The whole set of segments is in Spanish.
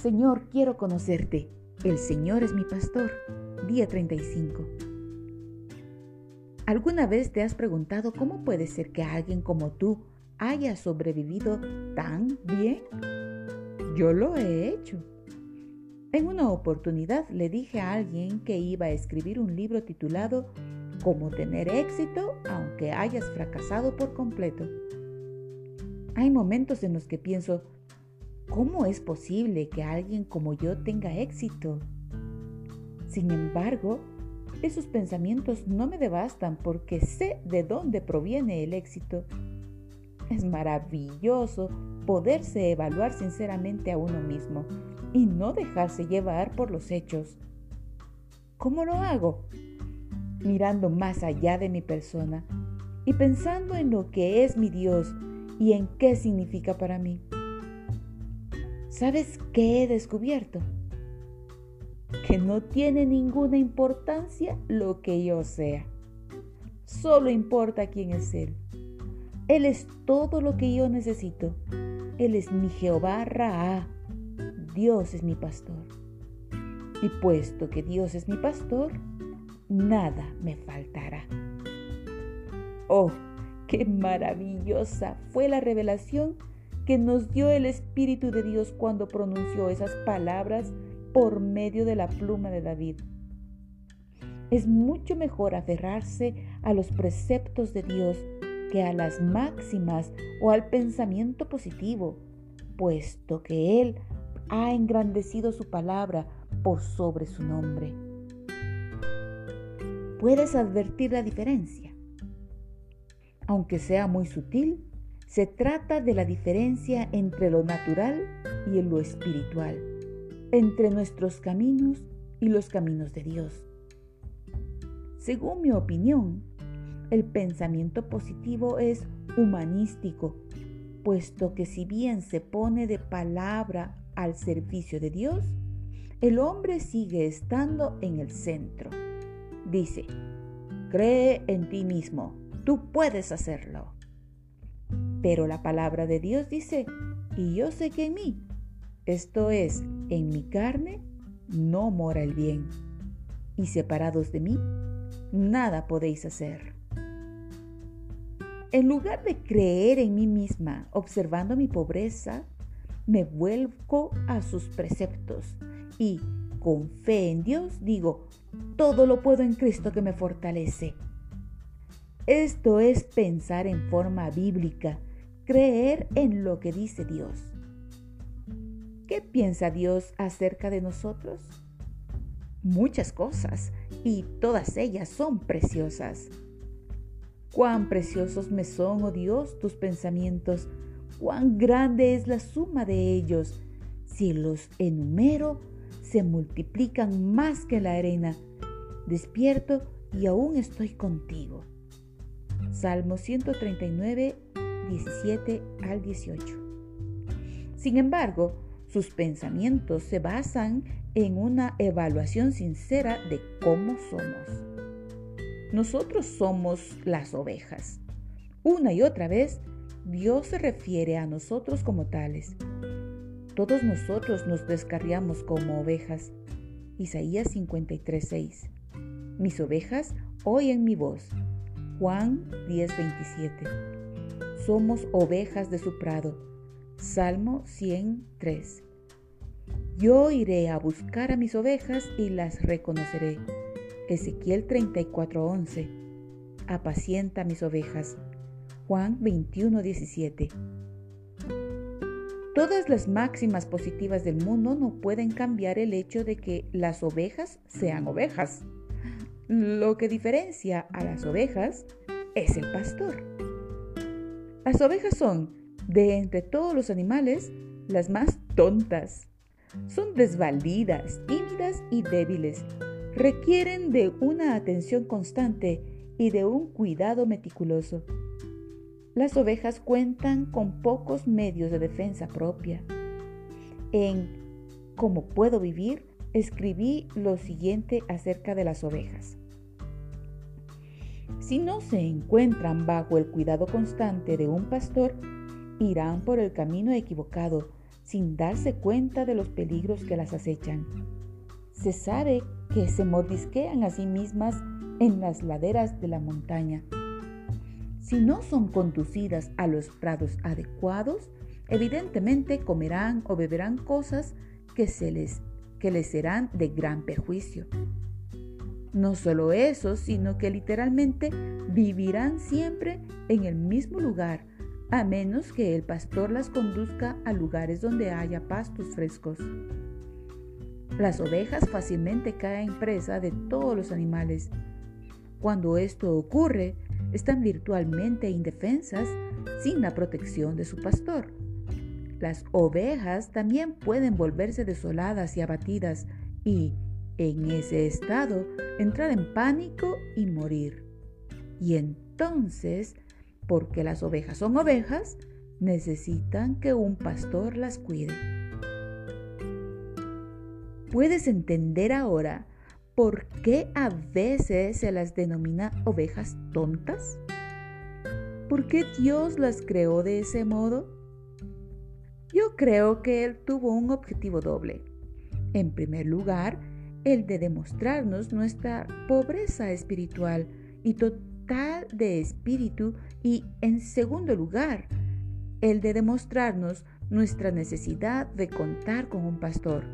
Señor, quiero conocerte. El Señor es mi pastor. Día 35. ¿Alguna vez te has preguntado cómo puede ser que alguien como tú haya sobrevivido tan bien? Yo lo he hecho. En una oportunidad le dije a alguien que iba a escribir un libro titulado Cómo tener éxito aunque hayas fracasado por completo. Hay momentos en los que pienso, ¿cómo es posible que alguien como yo tenga éxito? Sin embargo, esos pensamientos no me devastan porque sé de dónde proviene el éxito. Es maravilloso poderse evaluar sinceramente a uno mismo y no dejarse llevar por los hechos. ¿Cómo lo hago? Mirando más allá de mi persona y pensando en lo que es mi Dios y en qué significa para mí. ¿Sabes qué he descubierto? Que no tiene ninguna importancia lo que yo sea. Solo importa quién es Él. Él es todo lo que yo necesito. Él es mi Jehová Ra. Dios es mi pastor. Y puesto que Dios es mi pastor, nada me faltará. Oh, qué maravillosa fue la revelación que nos dio el Espíritu de Dios cuando pronunció esas palabras por medio de la pluma de David. Es mucho mejor aferrarse a los preceptos de Dios que a las máximas o al pensamiento positivo, puesto que Él ha engrandecido su palabra por sobre su nombre. Puedes advertir la diferencia. Aunque sea muy sutil, se trata de la diferencia entre lo natural y lo espiritual, entre nuestros caminos y los caminos de Dios. Según mi opinión, el pensamiento positivo es humanístico, puesto que si bien se pone de palabra al servicio de Dios, el hombre sigue estando en el centro. Dice, cree en ti mismo, tú puedes hacerlo. Pero la palabra de Dios dice, y yo sé que en mí, esto es, en mi carne, no mora el bien, y separados de mí, nada podéis hacer. En lugar de creer en mí misma, observando mi pobreza, me vuelvo a sus preceptos y con fe en Dios digo, todo lo puedo en Cristo que me fortalece. Esto es pensar en forma bíblica, creer en lo que dice Dios. ¿Qué piensa Dios acerca de nosotros? Muchas cosas, y todas ellas son preciosas. Cuán preciosos me son, oh Dios, tus pensamientos, cuán grande es la suma de ellos. Si los enumero, se multiplican más que la arena. Despierto y aún estoy contigo. Salmo 139, 17 al 18. Sin embargo, sus pensamientos se basan en una evaluación sincera de cómo somos. Nosotros somos las ovejas. Una y otra vez, Dios se refiere a nosotros como tales. Todos nosotros nos descarriamos como ovejas. Isaías 53:6. Mis ovejas oyen mi voz. Juan 10:27. Somos ovejas de su prado. Salmo 103. Yo iré a buscar a mis ovejas y las reconoceré. Ezequiel 34:11. Apacienta mis ovejas. Juan 21:17. Todas las máximas positivas del mundo no pueden cambiar el hecho de que las ovejas sean ovejas. Lo que diferencia a las ovejas es el pastor. Las ovejas son, de entre todos los animales, las más tontas. Son desvalidas, tímidas y débiles requieren de una atención constante y de un cuidado meticuloso. Las ovejas cuentan con pocos medios de defensa propia. En Cómo puedo vivir, escribí lo siguiente acerca de las ovejas. Si no se encuentran bajo el cuidado constante de un pastor, irán por el camino equivocado, sin darse cuenta de los peligros que las acechan. Se sabe que se mordisquean a sí mismas en las laderas de la montaña. Si no son conducidas a los prados adecuados, evidentemente comerán o beberán cosas que, se les, que les serán de gran perjuicio. No solo eso, sino que literalmente vivirán siempre en el mismo lugar, a menos que el pastor las conduzca a lugares donde haya pastos frescos. Las ovejas fácilmente caen presa de todos los animales. Cuando esto ocurre, están virtualmente indefensas sin la protección de su pastor. Las ovejas también pueden volverse desoladas y abatidas y, en ese estado, entrar en pánico y morir. Y entonces, porque las ovejas son ovejas, necesitan que un pastor las cuide. ¿Puedes entender ahora por qué a veces se las denomina ovejas tontas? ¿Por qué Dios las creó de ese modo? Yo creo que Él tuvo un objetivo doble. En primer lugar, el de demostrarnos nuestra pobreza espiritual y total de espíritu y en segundo lugar, el de demostrarnos nuestra necesidad de contar con un pastor.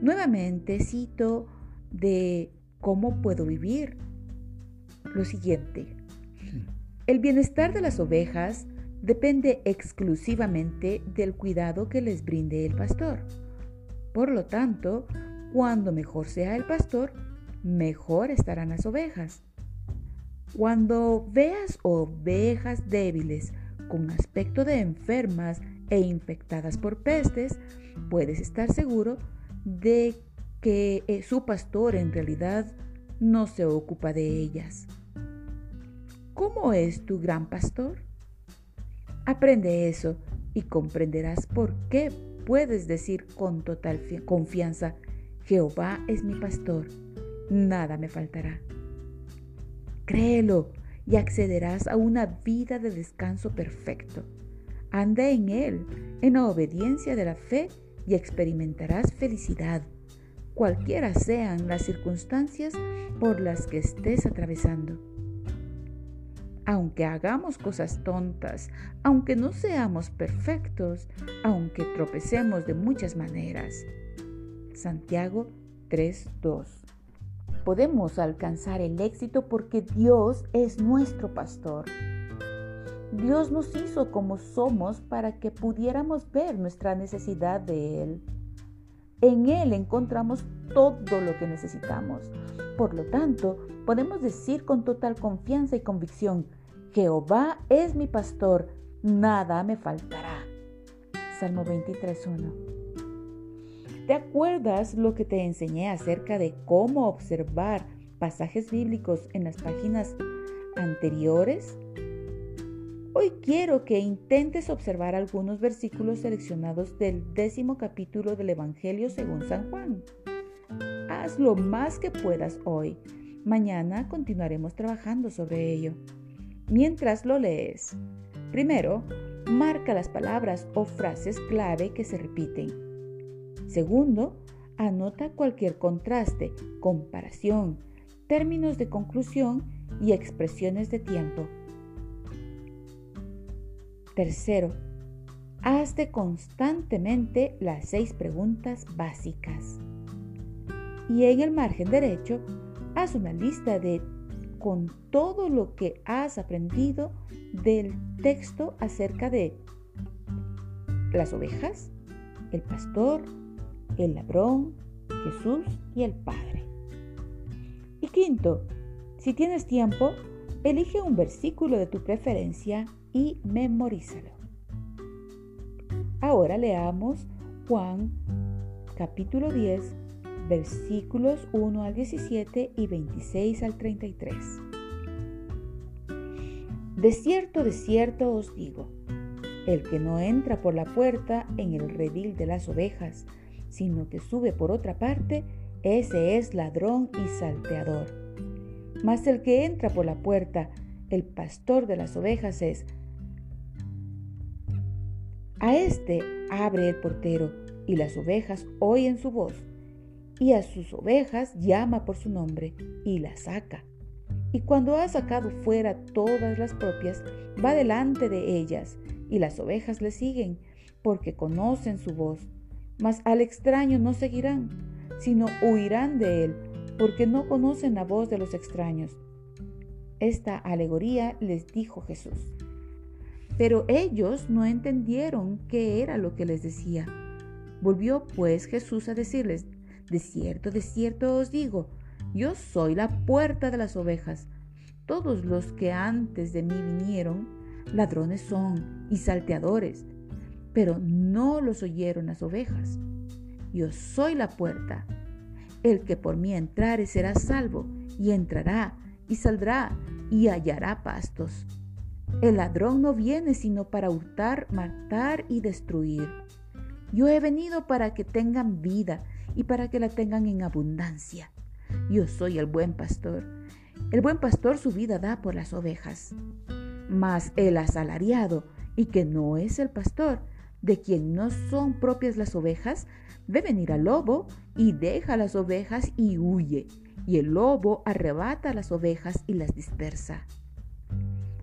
Nuevamente cito de cómo puedo vivir lo siguiente. El bienestar de las ovejas depende exclusivamente del cuidado que les brinde el pastor. Por lo tanto, cuando mejor sea el pastor, mejor estarán las ovejas. Cuando veas ovejas débiles con aspecto de enfermas e infectadas por pestes, puedes estar seguro de que eh, su pastor en realidad no se ocupa de ellas. ¿Cómo es tu gran pastor? Aprende eso y comprenderás por qué puedes decir con total confianza, Jehová es mi pastor, nada me faltará. Créelo y accederás a una vida de descanso perfecto. Anda en él, en la obediencia de la fe, y experimentarás felicidad, cualquiera sean las circunstancias por las que estés atravesando aunque hagamos cosas tontas, aunque no seamos perfectos, aunque tropecemos de muchas maneras. Santiago 3:2 Podemos alcanzar el éxito porque Dios es nuestro pastor. Dios nos hizo como somos para que pudiéramos ver nuestra necesidad de Él. En Él encontramos todo lo que necesitamos. Por lo tanto, podemos decir con total confianza y convicción, Jehová es mi pastor, nada me faltará. Salmo 23.1. ¿Te acuerdas lo que te enseñé acerca de cómo observar pasajes bíblicos en las páginas anteriores? Hoy quiero que intentes observar algunos versículos seleccionados del décimo capítulo del Evangelio según San Juan. Haz lo más que puedas hoy. Mañana continuaremos trabajando sobre ello mientras lo lees. Primero, marca las palabras o frases clave que se repiten. Segundo, anota cualquier contraste, comparación, términos de conclusión y expresiones de tiempo. Tercero, hazte constantemente las seis preguntas básicas. Y en el margen derecho, haz una lista de con todo lo que has aprendido del texto acerca de las ovejas, el pastor, el ladrón, Jesús y el Padre. Y quinto, si tienes tiempo, elige un versículo de tu preferencia y memorízalo. Ahora leamos Juan capítulo 10, versículos 1 al 17 y 26 al 33. De cierto, de cierto os digo, el que no entra por la puerta en el redil de las ovejas, sino que sube por otra parte, ese es ladrón y salteador. Mas el que entra por la puerta, el pastor de las ovejas es. A este abre el portero y las ovejas oyen su voz. Y a sus ovejas llama por su nombre y las saca. Y cuando ha sacado fuera todas las propias, va delante de ellas, y las ovejas le siguen, porque conocen su voz. Mas al extraño no seguirán, sino huirán de él, porque no conocen la voz de los extraños. Esta alegoría les dijo Jesús. Pero ellos no entendieron qué era lo que les decía. Volvió pues Jesús a decirles, De cierto, de cierto os digo, yo soy la puerta de las ovejas. Todos los que antes de mí vinieron, ladrones son y salteadores, pero no los oyeron las ovejas. Yo soy la puerta. El que por mí entrare será salvo, y entrará, y saldrá, y hallará pastos. El ladrón no viene sino para hurtar, matar y destruir. Yo he venido para que tengan vida y para que la tengan en abundancia. Yo soy el buen pastor. El buen pastor su vida da por las ovejas. Mas el asalariado, y que no es el pastor, de quien no son propias las ovejas, ve venir al lobo y deja las ovejas y huye, y el lobo arrebata las ovejas y las dispersa.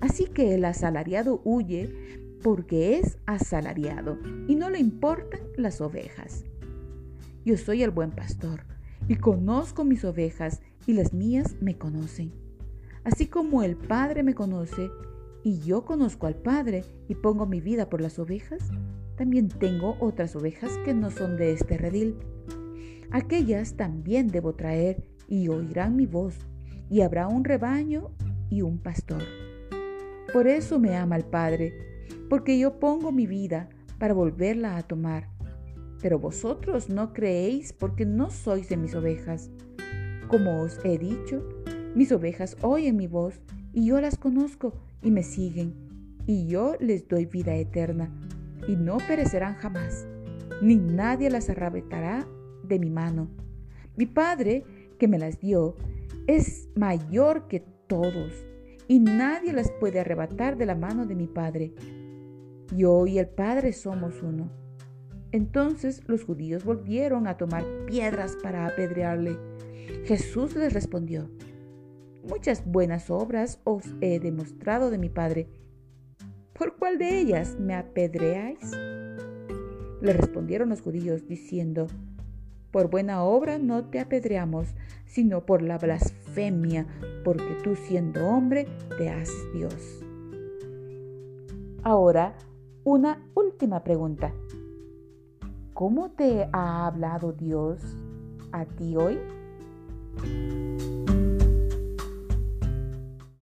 Así que el asalariado huye porque es asalariado y no le importan las ovejas. Yo soy el buen pastor y conozco mis ovejas y las mías me conocen. Así como el Padre me conoce y yo conozco al Padre y pongo mi vida por las ovejas, también tengo otras ovejas que no son de este redil. Aquellas también debo traer y oirán mi voz, y habrá un rebaño y un pastor. Por eso me ama el Padre, porque yo pongo mi vida para volverla a tomar. Pero vosotros no creéis porque no sois de mis ovejas. Como os he dicho, mis ovejas oyen mi voz y yo las conozco y me siguen, y yo les doy vida eterna, y no perecerán jamás, ni nadie las arrebatará de mi mano. Mi Padre, que me las dio, es mayor que todos, y nadie las puede arrebatar de la mano de mi Padre. Yo y el Padre somos uno. Entonces los judíos volvieron a tomar piedras para apedrearle. Jesús les respondió, Muchas buenas obras os he demostrado de mi Padre. ¿Por cuál de ellas me apedreáis? Le respondieron los judíos diciendo, por buena obra no te apedreamos, sino por la blasfemia, porque tú siendo hombre te haces Dios. Ahora, una última pregunta. ¿Cómo te ha hablado Dios a ti hoy?